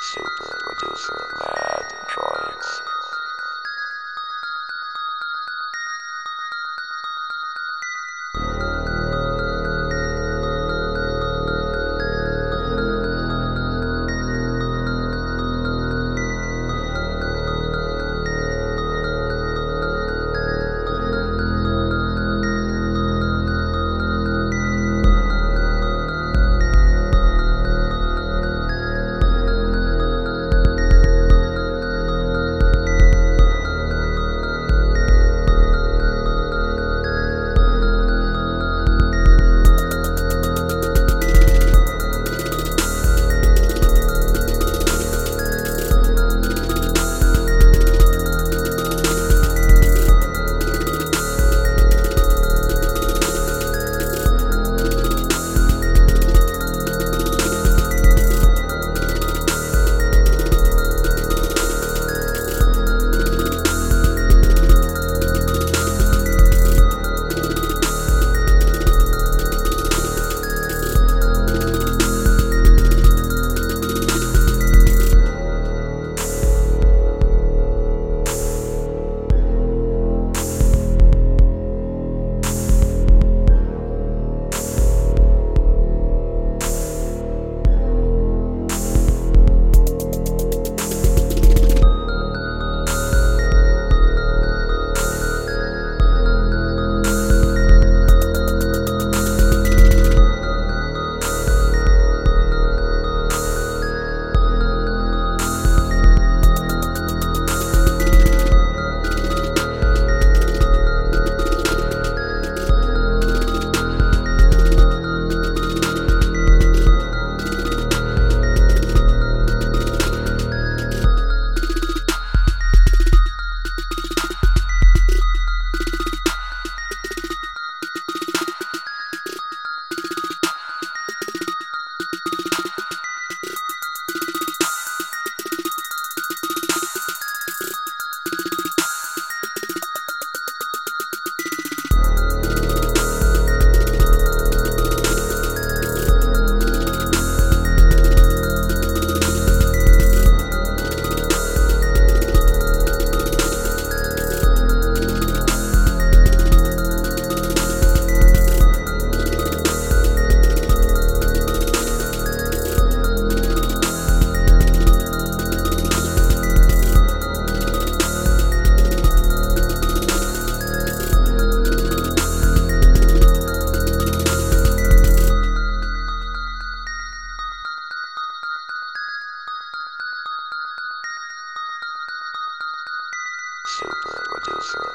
Super Reducer Super Reducer